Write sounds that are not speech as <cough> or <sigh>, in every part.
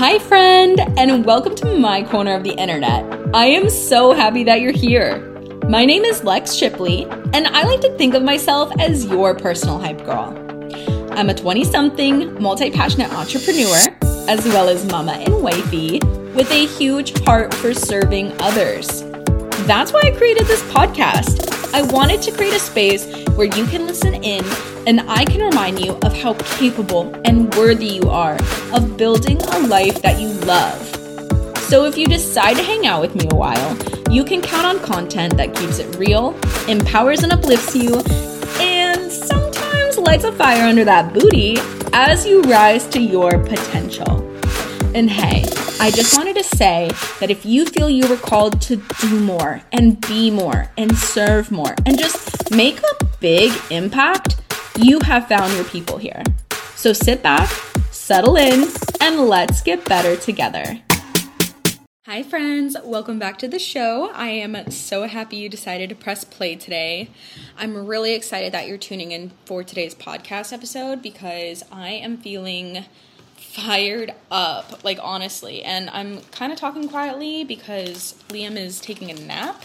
Hi, friend, and welcome to my corner of the internet. I am so happy that you're here. My name is Lex Shipley, and I like to think of myself as your personal hype girl. I'm a 20 something, multi passionate entrepreneur, as well as mama and wifey, with a huge heart for serving others. That's why I created this podcast. I wanted to create a space where you can listen in and I can remind you of how capable and worthy you are of building a life that you love. So if you decide to hang out with me a while, you can count on content that keeps it real, empowers and uplifts you, and sometimes lights a fire under that booty as you rise to your potential. And hey, I just wanted to say that if you feel you were called to do more and be more and serve more and just make a big impact, you have found your people here. So sit back, settle in, and let's get better together. Hi, friends. Welcome back to the show. I am so happy you decided to press play today. I'm really excited that you're tuning in for today's podcast episode because I am feeling fired up, like honestly. And I'm kind of talking quietly because Liam is taking a nap.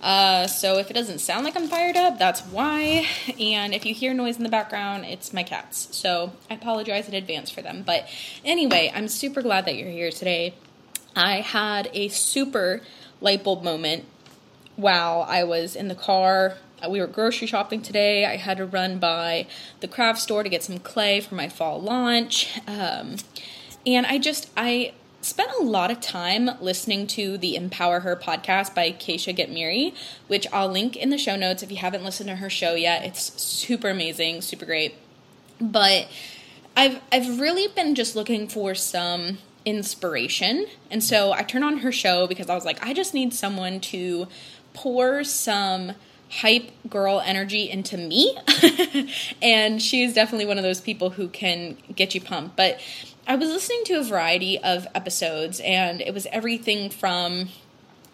Uh, so if it doesn't sound like I'm fired up, that's why. And if you hear noise in the background, it's my cats. So I apologize in advance for them. But anyway, I'm super glad that you're here today. I had a super light bulb moment while I was in the car we were grocery shopping today. I had to run by the craft store to get some clay for my fall launch. Um, and I just, I spent a lot of time listening to the EmpowerHER podcast by Kacia Ghetmiri, which I'll link in the show notes if you haven't listened to her show yet. It's super amazing, super great. But I've I've really been just looking for some inspiration. And so I turned on her show because I was like, I just need someone to pour some hype girl energy into me. <laughs> and she is definitely one of those people who can get you pumped. But I was listening to a variety of episodes, and it was everything from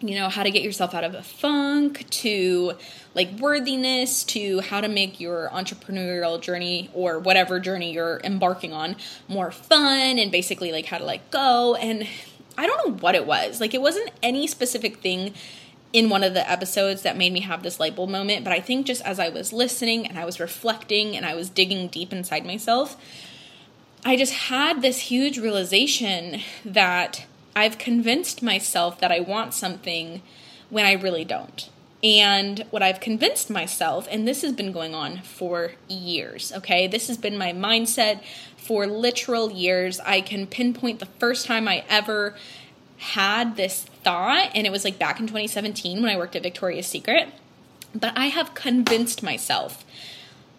you know how to get yourself out of a funk to like worthiness to how to make your entrepreneurial journey or whatever journey you're embarking on more fun and basically like how to let go and I don't know what it was. Like it wasn't any specific thing in one of the episodes that made me have this light bulb moment. But I think just as I was listening and I was reflecting and I was digging deep inside myself, I just had this huge realization that I've convinced myself that I want something when I really don't. And what I've convinced myself, and this has been going on for years, okay? This has been my mindset for literal years. I can pinpoint the first time I ever had this thought, and it was like back in 2017 when I worked at Victoria's Secret. But I have convinced myself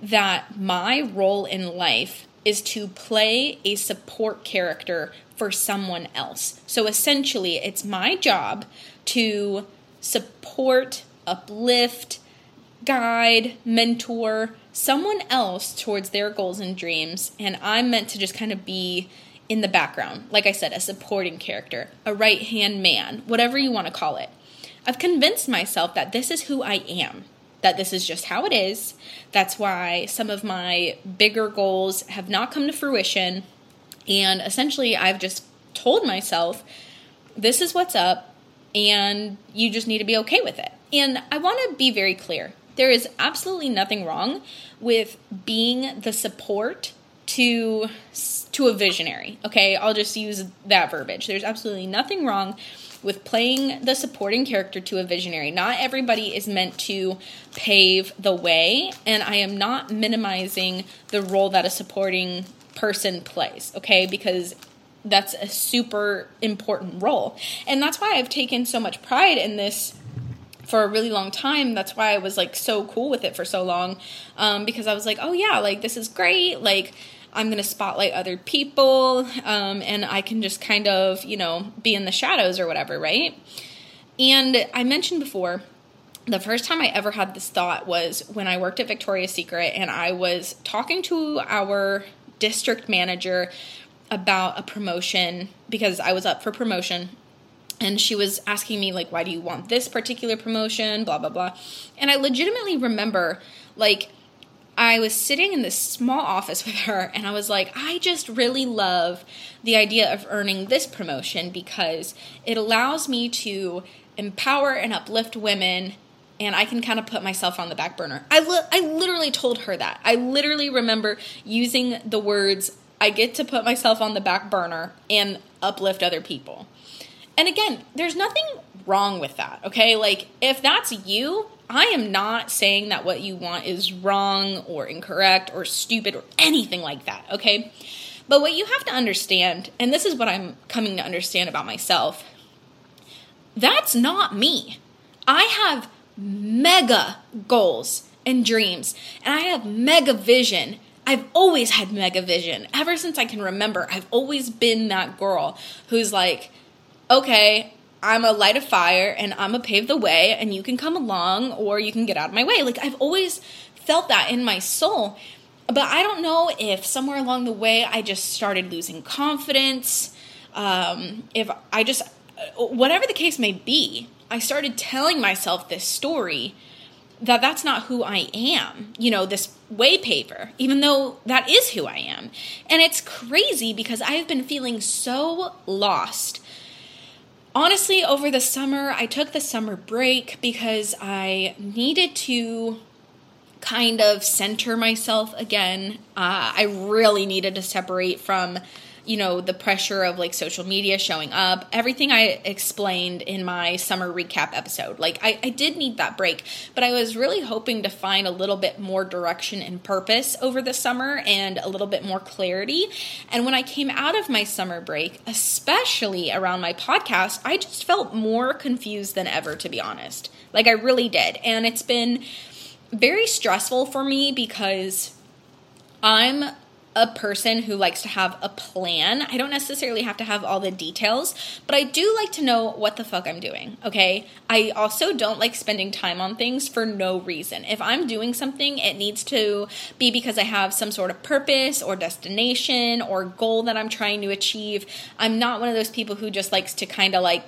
that my role in life is to play a support character for someone else. So essentially, it's my job to support, uplift, guide, mentor someone else towards their goals and dreams. And I'm meant to just kind of be in the background. Like I said, a supporting character, a right hand man, whatever you want to call it. I've convinced myself that this is who I am, that this is just how it is. That's why some of my bigger goals have not come to fruition. And essentially, I've just told myself, this is what's up, and you just need to be okay with it. And I want to be very clear there is absolutely nothing wrong with being the support to to a visionary. Okay, I'll just use that verbiage. There's absolutely nothing wrong with playing the supporting character to a visionary. Not everybody is meant to pave the way, and I am not minimizing the role that a supporting person plays, okay? Because that's a super important role. And that's why I've taken so much pride in this for a really long time. That's why I was like so cool with it for so long um, because I was like, oh yeah, like this is great. Like I'm going to spotlight other people um, and I can just kind of, you know, be in the shadows or whatever, right? And I mentioned before, the first time I ever had this thought was when I worked at Victoria's Secret and I was talking to our district manager about a promotion because I was up for promotion and she was asking me like why do you want this particular promotion blah blah blah and i legitimately remember like I was sitting in this small office <laughs> with her and I was like, I just really love the idea of earning this promotion because it allows me to empower and uplift women and I can kind of put myself on the back burner. I li- I literally told her that. I literally remember using the words I get to put myself on the back burner and uplift other people. And again, there's nothing wrong with that, okay? Like if that's you, I am not saying that what you want is wrong or incorrect or stupid or anything like that, okay? But what you have to understand, and this is what I'm coming to understand about myself, that's not me. I have mega goals and dreams, and I have mega vision. I've always had mega vision. Ever since I can remember, I've always been that girl who's like, okay, I'm a light a fire and I'm a pave the way, and you can come along or you can get out of my way. Like, I've always felt that in my soul. But I don't know if somewhere along the way I just started losing confidence. Um, if I just, whatever the case may be, I started telling myself this story that that's not who I am, you know, this way paver, even though that is who I am. And it's crazy because I've been feeling so lost. Honestly, over the summer, I took the summer break because I needed to kind of center myself again. Uh, I really needed to separate from you know, the pressure of like social media showing up, everything I explained in my summer recap episode. Like, I, I did need that break, but I was really hoping to find a little bit more direction and purpose over the summer and a little bit more clarity. And when I came out of my summer break, especially around my podcast, I just felt more confused than ever, to be honest. Like, I really did. And it's been very stressful for me because I'm a person who likes to have a plan. I don't necessarily have to have all the details, but I do like to know what the fuck I'm doing, okay? I also don't like spending time on things for no reason. If I'm doing something, it needs to be because I have some sort of purpose or destination or goal that I'm trying to achieve. I'm not one of those people who just likes to kind of like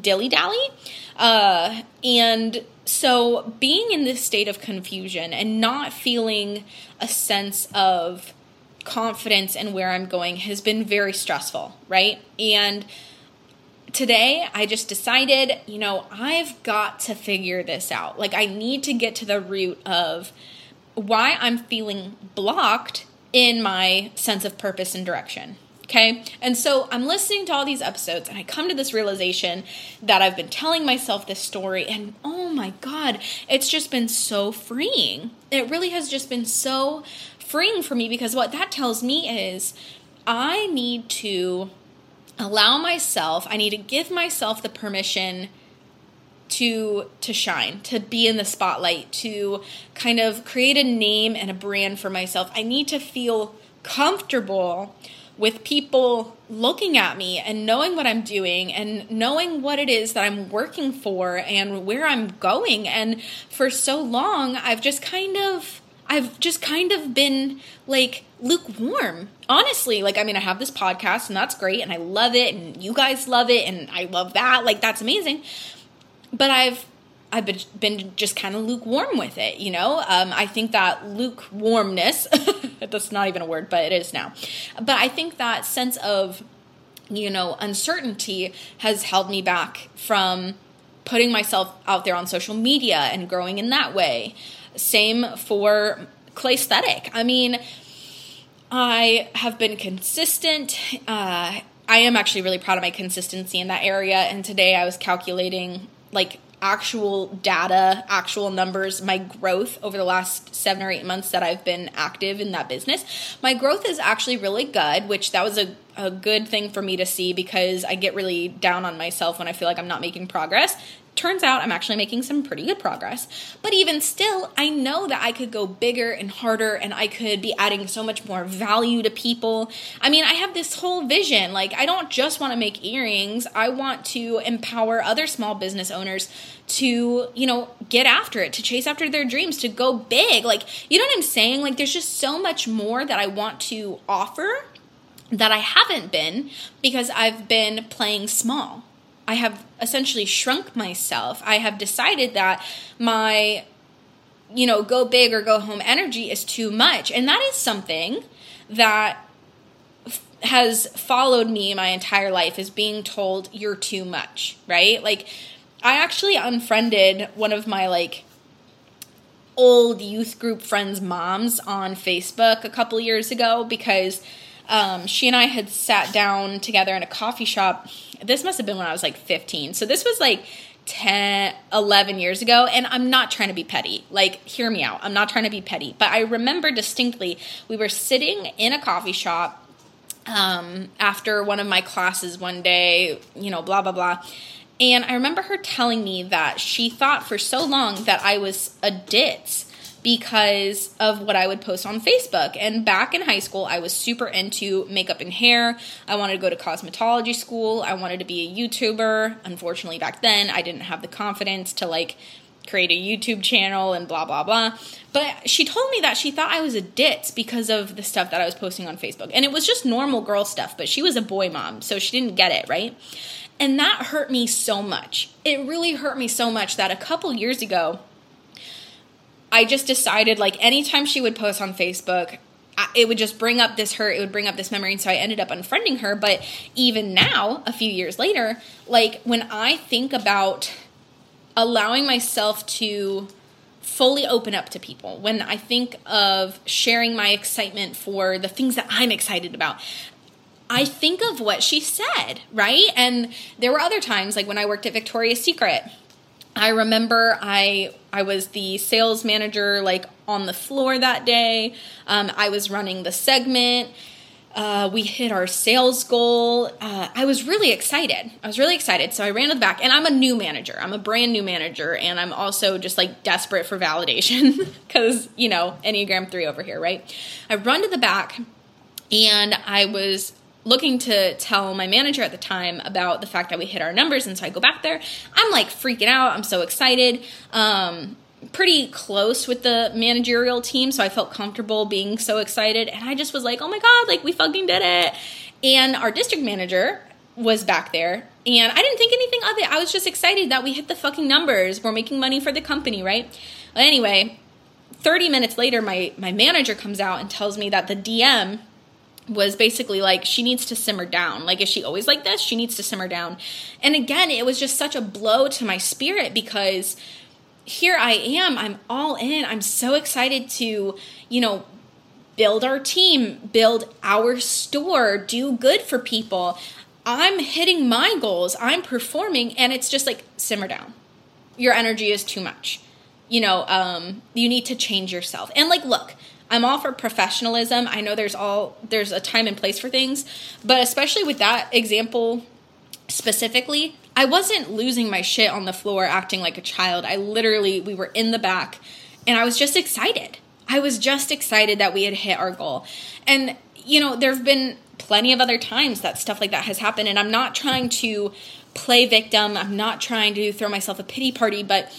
dilly dally. Uh, and so being in this state of confusion and not feeling a sense of confidence in where I'm going has been very stressful, right? And today I just decided, you know, I've got to figure this out. Like, I need to get to the root of why I'm feeling blocked in my sense of purpose and direction. Okay. And so I'm listening to all these episodes and I come to this realization that I've been telling myself this story and oh my God, it's just been so freeing. It really has just been so freeing for me because what that tells me is I need to allow myself, I need to give myself the permission to to shine, to be in the spotlight, to kind of create a name and a brand for myself. I need to feel comfortable with people looking at me and knowing what I'm doing and knowing what it is that I'm working for and where I'm going. And for so long, I've just kind of I've just kind of been like lukewarm. Honestly, like I mean I have this podcast and that's great and I love it and you guys love it and I love that. Like that's amazing. But I've I've been, been just kind of lukewarm with it, you know? Um, I think that lukewarmness, <laughs> that's not even a word, but it is now. But I think that sense of, you know, uncertainty has held me back from putting myself out there on social media and growing in that way. Same for Claysthetic. I mean, I have been consistent. Uh, I am actually really proud of my consistency in that area. And today I was calculating like actual data, actual numbers, my growth over the last seven or eight months that I've been active in that business, my growth is actually really good, which that was a, a good thing for me to see because I get really down on myself when I feel like I'm not making progress turns out I'm actually making some pretty good progress. But even still, I know that I could go bigger and harder and I could be adding so much more value to people. I mean, I have this whole vision. Like, I don't just want to make earrings, I want to empower other small business owners to, you know, get after it, to chase after their dreams, to go big. Like, you know what I'm saying? Like, there's just so much more that I want to offer that I haven't been because I've been playing small. I have essentially shrunk myself. I have decided that my you know, go big or go home energy is too much. And that is something that has followed me my entire life is being told you're too much, right? Like I actually unfriended one of my like old youth group friends' moms on Facebook a couple years ago because um, she and I had sat down together in a coffee shop. This must have been when I was like 15. So this was like 10, 11 years ago. And I'm not trying to be petty. Like, hear me out. I'm not trying to be petty. But I remember distinctly we were sitting in a coffee shop um, after one of my classes one day, you know, blah, blah, blah. And I remember her telling me that she thought for so long that I was a ditz because of what I would post on Facebook. And back in high school, I was super into makeup and hair. I wanted to go to cosmetology school. I wanted to be a YouTuber. Unfortunately, back then, I didn't have the confidence to like create a YouTube channel and blah, blah, blah. But she told me that she thought I was a ditz because of the stuff that I was posting on Facebook. And it was just normal girl stuff, but she was a boy mom, so she didn't get it, right? And that hurt me so much. It really hurt me so much that a couple years ago, I just decided like anytime she would post on Facebook, it would just bring up this hurt, it would bring up this memory. And so I ended up unfriending her. But even now, a few years later, like when I think about allowing myself to fully open up to people, when I think of sharing my excitement for the things that I'm excited about, I think of what she said, right? And there were other times, like when I worked at Victoria's Secret, I remember I I was the sales manager like on the floor that day. Um, I was running the segment. Uh, we hit our sales goal. Uh, I was really excited. I was really excited. So I ran to the back, and I'm a new manager. I'm a brand new manager, and I'm also just like desperate for validation <laughs> because, you know, Enneagram 3 over here, right? I run to the back, and I was looking to tell my manager at the time about the fact that we hit our numbers. And so I go back there. I'm like freaking out. I'm so excited. Um, pretty close with the managerial team. So I felt comfortable being so excited. And I just was like, oh my God, like we fucking did it. And our district manager was back there. And I didn't think anything of it. I was just excited that we hit the fucking numbers. We're making money for the company, right? Well, anyway, 30 minutes later, my, my manager comes out and tells me that the DM was basically like she needs to simmer down. Like is she always like this? She needs to simmer down. And again, it was just such a blow to my spirit because here I am, I'm all in. I'm so excited to, you know, build our team, build our store, do good for people. I'm hitting my goals, I'm performing and it's just like simmer down. Your energy is too much. You know, um you need to change yourself. And like look, I'm all for professionalism. I know there's all there's a time and place for things, but especially with that example specifically, I wasn't losing my shit on the floor acting like a child. I literally we were in the back and I was just excited. I was just excited that we had hit our goal. And you know, there've been plenty of other times that stuff like that has happened and I'm not trying to play victim. I'm not trying to throw myself a pity party, but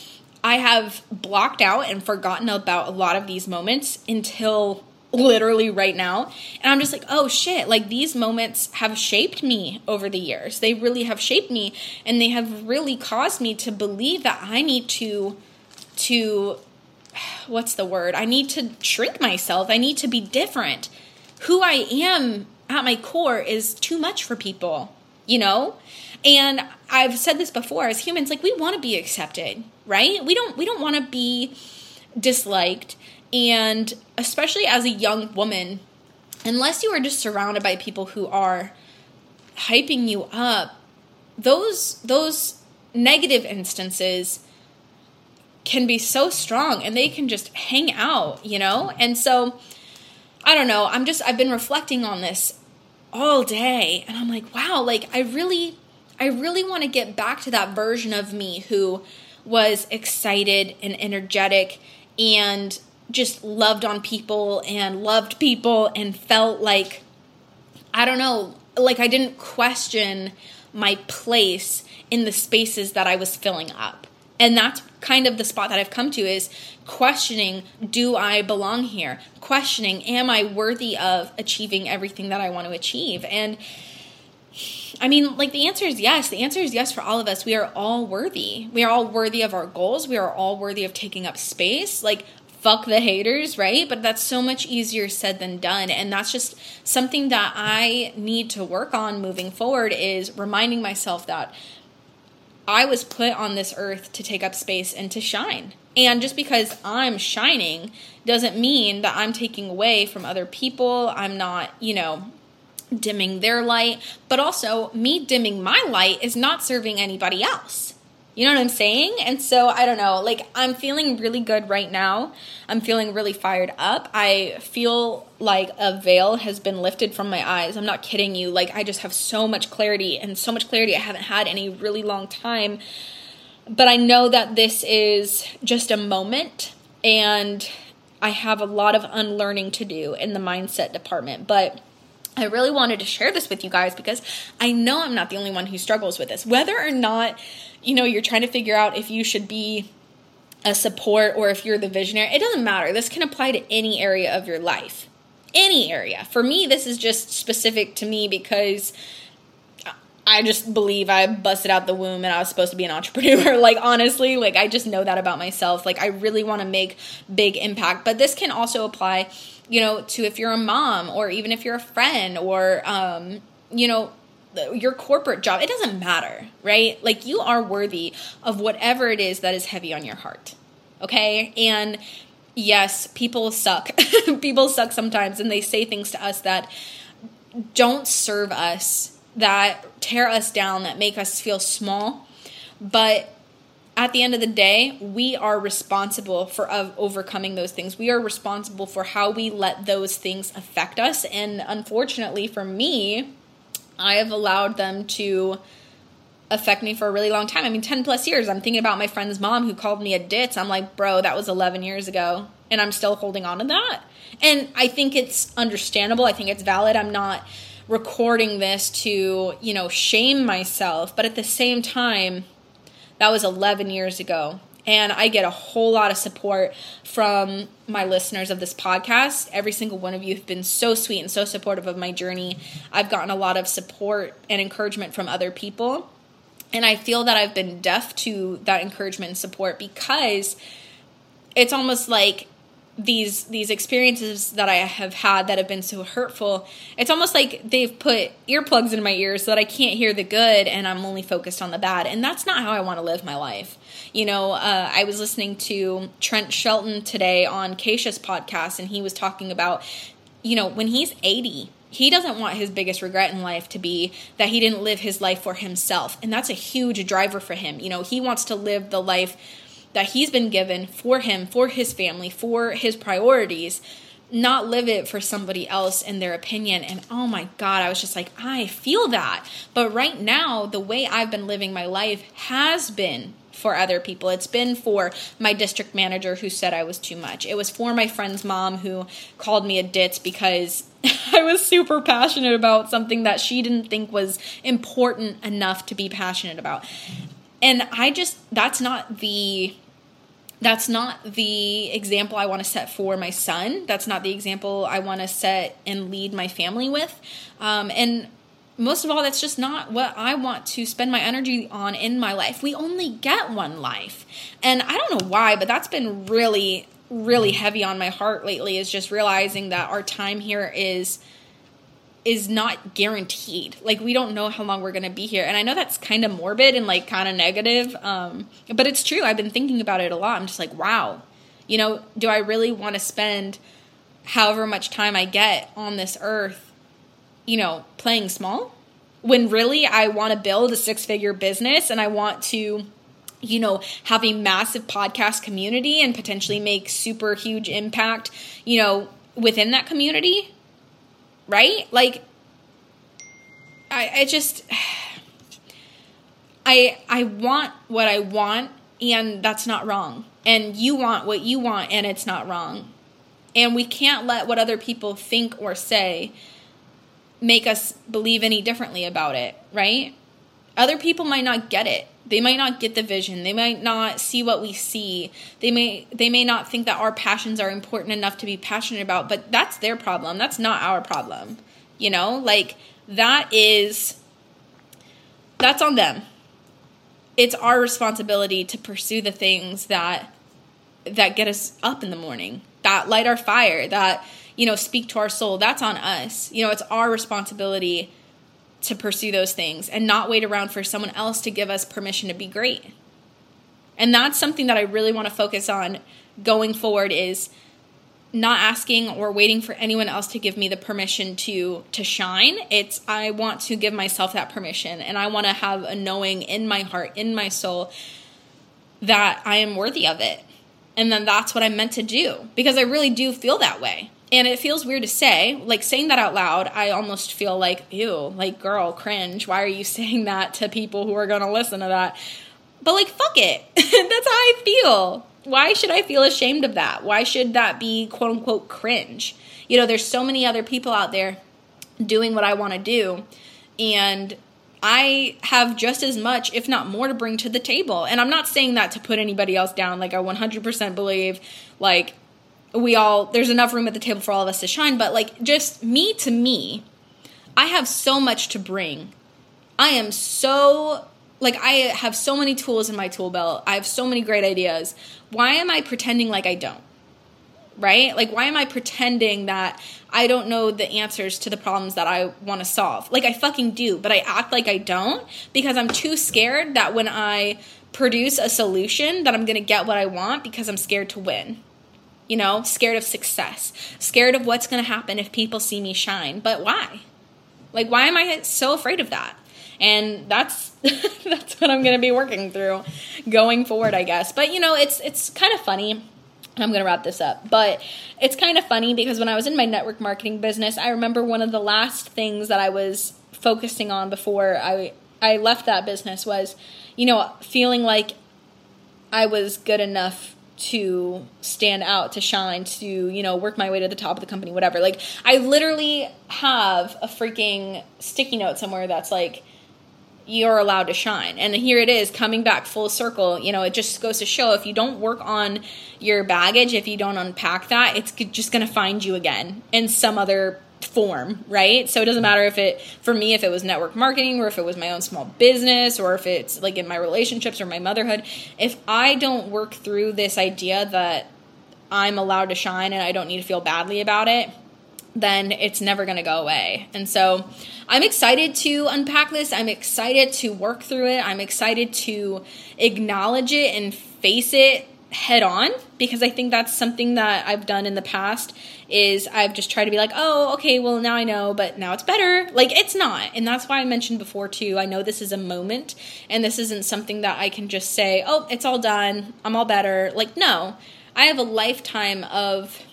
I have blocked out and forgotten about a lot of these moments until literally right now. And I'm just like, oh shit, like these moments have shaped me over the years. They really have shaped me and they have really caused me to believe that I need to to what's the word? I need to shrink myself. I need to be different. Who I am at my core is too much for people, you know? And I've said this before as humans like we want to be accepted right? We don't we don't want to be disliked and especially as a young woman unless you are just surrounded by people who are hyping you up those those negative instances can be so strong and they can just hang out, you know? And so I don't know, I'm just I've been reflecting on this all day and I'm like, wow, like I really I really want to get back to that version of me who was excited and energetic and just loved on people and loved people and felt like I don't know, like I didn't question my place in the spaces that I was filling up. And that's kind of the spot that I've come to is questioning do I belong here? Questioning am I worthy of achieving everything that I want to achieve? And I mean, like the answer is yes. The answer is yes for all of us. We are all worthy. We are all worthy of our goals. We are all worthy of taking up space. Like, fuck the haters, right? But that's so much easier said than done. And that's just something that I need to work on moving forward is reminding myself that I was put on this earth to take up space and to shine. And just because I'm shining doesn't mean that I'm taking away from other people. I'm not, you know, dimming their light, but also me dimming my light is not serving anybody else. You know what I'm saying? And so I don't know, like I'm feeling really good right now. I'm feeling really fired up. I feel like a veil has been lifted from my eyes. I'm not kidding you. Like I just have so much clarity and so much clarity I haven't had in a really long time. But I know that this is just a moment and I have a lot of unlearning to do in the mindset department. But I really wanted to share this with you guys because I know I'm not the only one who struggles with this. Whether or not, you know, you're trying to figure out if you should be a support or if you're the visionary, it doesn't matter. This can apply to any area of your life. Any area. For me, this is just specific to me because I just believe I busted out the womb and I was supposed to be an <laughs> entrepreneur. like, honestly, like, I just know that about myself. Like, I really want to make big impact. But this can also apply you know, to if you're a mom or even if you're a friend or, um, you know, your corporate job, it doesn't matter, right? Like you are worthy of whatever it is that is heavy on your heart. Okay. And yes, people suck. <laughs> people suck sometimes and they say things to us that don't serve us, that tear us down, that make us feel small. But at the end of the day, we are responsible for overcoming those things. We are responsible for how we let those things affect us. And unfortunately, for me, I have allowed them to affect me for a really long time. I mean, 10 plus years. I'm thinking about my friend's mom who called me a ditz. I'm like, bro, that was 11 years ago. And I'm still holding on to that. And I think it's understandable. I think it's valid. I'm not recording this to, you know, shame myself. But at the same time, that was 11 years ago. And I get a whole lot of support from my listeners of this podcast. Every single one of you have been so sweet and so supportive of my journey. I've gotten a lot of support and encouragement from other people. And I feel that I've been deaf to that encouragement and support because it's almost like these these experiences that I have had that have been so hurtful, it's almost like they've put earplugs in my ears so that I can't hear the good and I'm only focused on the bad. And that's not how I want to live my life. You know, uh, I was listening to Trent Shelton today on Kacia's podcast, and he was talking about, you know, when he's 80, he doesn't want his biggest regret in life to be that he didn't live his life for himself. And that's a huge driver for him. You know, he wants to live the life that he's been given for him, for his family, for his priorities, not live it for somebody else in their opinion. And oh my God, I was just like, I feel that. But right now, the way I've been living my life has been for other people. It's been for my district manager who said I was too much. It was for my friend's mom who called me a ditz because <laughs> I was super passionate about something that she didn't think was important enough to be passionate about. And I just, that's not the that's not the example I want to set for my son. That's not the example I want to set and lead my family with. Um, and most of all, that's just not what I want to spend my energy on in my life. We only get one life. And I don't know why, but that's been really, really heavy on my heart lately is just realizing that our time here is is not guaranteed. Like we don't know how long we're going to be here. And I know that's kind of morbid and like kind of negative. Um, but it's true. I've been thinking about it a lot. I'm just like, wow. You know, do I really want to spend however much time I get on this earth, you know, playing small? When really I want to build a six-figure business and I want to you know, have a massive podcast community and potentially make super huge impact, you know, within that community right? Like I I just <sighs> I I want what I want and that's not wrong. And you want what you want and it's not wrong. And we can't let what other people think or say make us believe any differently about it, right? Other people might not get it. They might not get the vision. They might not see what we see. They may they may not think that our passions are important enough to be passionate about, but that's their problem. That's not our problem. You know? Like that is that's on them. It's our responsibility to pursue the things that that get us up in the morning, that light our fire, that you know, speak to our soul. That's on us. You know, it's our responsibility to pursue those things and not wait around for someone else to give us permission to be great. And that's something that I really want to focus on going forward is not asking or waiting for anyone else to give me the permission to to shine. It's i want to give myself that permission and i want to have a knowing in my heart in my soul that i am worthy of it. And then that's what i'm meant to do because i really do feel that way and it feels weird to say like saying that out loud i almost feel like ew like girl cringe why are you <laughs> saying that to people who are going to listen to that but like fuck it <laughs> that's how i feel why should I feel ashamed of that? Why should that be quote unquote cringe? You know, there's so many other people out there doing what I want to do. And I have just as much, if not more, to bring to the table. And I'm not saying that to put anybody else down. Like, I 100% believe, like, we all, there's enough room at the table for all of us to shine. But, like, just me to me, I have so much to bring. I am so like I have so many tools in my tool belt. I have so many great ideas. Why am I pretending like I don't? Right? Like why am I pretending that I don't know the answers to the problems that I want to solve? Like I fucking do, but I act like I don't because I'm too scared that when I produce a solution that I'm going to get what I want because I'm scared to win. You know, scared of success, scared of what's going to happen if people see me shine. But why? Like why am I so afraid of that? and that's <laughs> that's what I'm going to be working through going forward, I guess. But you know, it's it's kind of funny. I'm going to wrap this up. But it's kind of funny because when I was in my network marketing business, I remember one of the last things that I was focusing on before I I left that business was, you know, feeling like I was good enough to stand out, to shine, to, you know, work my way to the top of the company, whatever. Like, I literally have a freaking sticky note somewhere that's like, you're allowed to shine. And here it is coming back full circle. You know, it just goes to show if you don't work on your baggage, if you don't unpack that, it's just going to find you again in some other form, right? So it doesn't matter if it, for me, if it was network marketing or if it was my own small business or if it's like in my relationships or my motherhood. If I don't work through this idea that I'm allowed to shine and I don't need to feel badly about it, then it's never going to go away. And so I'm excited to unpack this. I'm excited to work through it. I'm excited to acknowledge it and face it head on because I think that's something that I've done in the past is I've just tried to be like, "Oh, okay, well now I know, but now it's better." Like it's not. And that's why I mentioned before too. I know this is a moment and this isn't something that I can just say, "Oh, it's all done. I'm all better." Like no. I have a lifetime of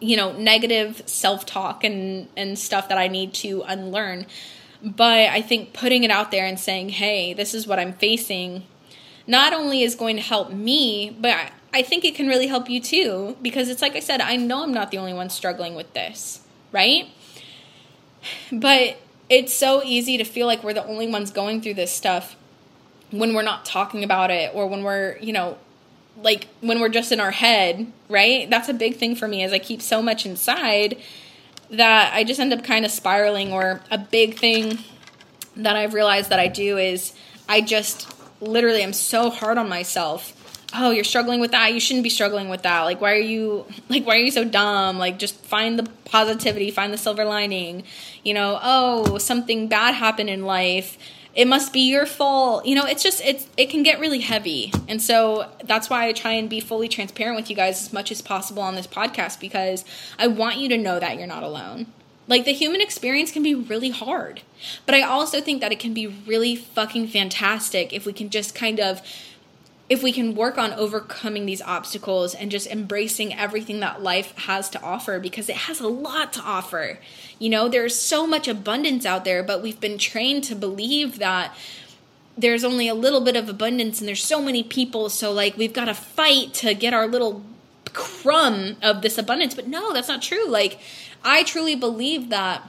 you know negative self-talk and and stuff that I need to unlearn but I think putting it out there and saying hey this is what I'm facing not only is going to help me but I think it can really help you too because it's like I said I know I'm not the only one struggling with this right but it's so easy to feel like we're the only ones going through this stuff when we're not talking about it or when we're you know like when we're just in our head, right? That's a big thing for me as I keep so much inside that I just end up kind of spiraling or a big thing that I've realized that I do is I just literally am so hard on myself. Oh, you're struggling with that. You shouldn't be struggling with that. Like why are you like why are you so dumb? Like just find the positivity, find the silver lining. You know, oh, something bad happened in life it must be your fault. You know, it's just it's it can get really heavy. And so that's why I try and be fully transparent with you guys as much as possible on this podcast because I want you to know that you're not alone. Like the human experience can be really hard. But I also think that it can be really fucking fantastic if we can just kind of if we can work on overcoming these obstacles and just embracing everything that life has to offer because it has a lot to offer. You know, there's so much abundance out there, but we've been trained to believe that there's only a little bit of abundance and there's so many people, so like we've got to fight to get our little crumb of this abundance. But no, that's not true. Like I truly believe that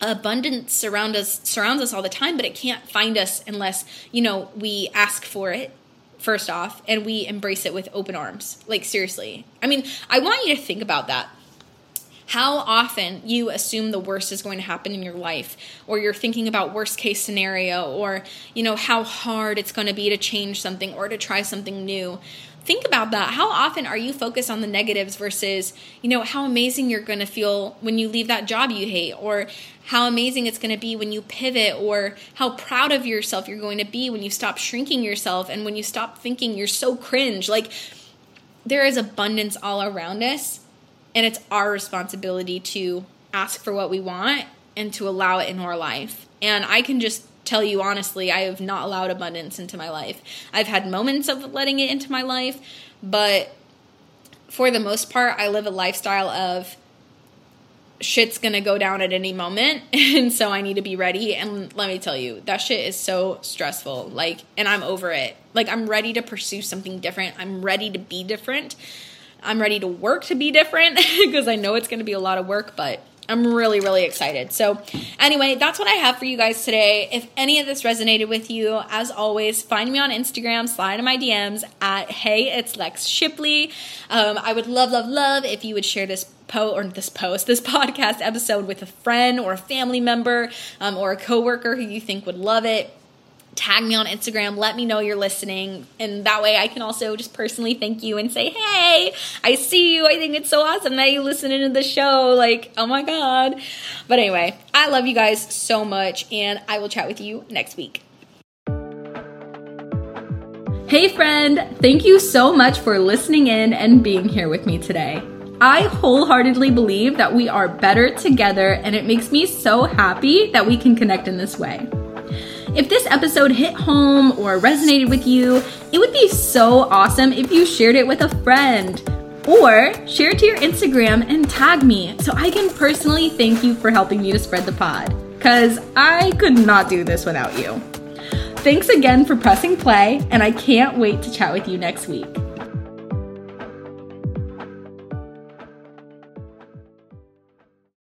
abundance surround us surrounds us all the time but it can't find us unless you know we ask for it first off, and we embrace it with open arms. Like, seriously. I mean, I want you to think about that. how often you assume the worst is going to happen in your life or you're thinking about worst case scenario or you know how hard it's going to be to change something or to try something new think about that how often are you focused on the negatives versus you know how amazing you're going to feel when you leave that job you hate or how amazing it's going to be when you pivot or how proud of yourself you're going to be when you stop shrinking yourself and when you stop thinking you're so cringe like there is abundance all around us and it's our responsibility to ask for what we want and to allow it in our life. And I can just tell you honestly, I have not allowed abundance into my life. I've had moments of letting it into my life, but for the most part, I live a lifestyle of shit's gonna go down at any moment <laughs> and so i need to be ready and let me tell you that shit is so stressful like and i'm over it. Like i'm ready to pursue something different. I'm ready to be different. I'm ready to work to be different <laughs> because I know it's to be a lot of work, but I'm really, really excited. So, anyway, that's what I have for you guys today. If any of this resonated with you, as always, find me on Instagram, slide in my DMs at Hey, it's Lex Shipley. Um, I would love, love, love if you would share this post or this post, this <laughs> podcast episode with a friend or a family member um, or a coworker who you think would love it tag me on Instagram, let me know you're listening. And that way I can also just personally thank you and say, hey, I see you. I think it's so awesome that you listen to the show. Like, oh my God. But anyway, I love you guys so much, and I will chat with you next week. Hey, friend, thank you so much for listening in and being here with me today. I wholeheartedly believe that we are better together, and it makes me so happy that we can connect in this way. If this episode hit home or resonated with you, it would be so awesome if you shared it with a friend. Or share it to your Instagram and tag me so I can personally thank you for helping me to spread the pod. Because I could not do this without you. Thanks again for pressing play, and I can't wait to chat with you next week.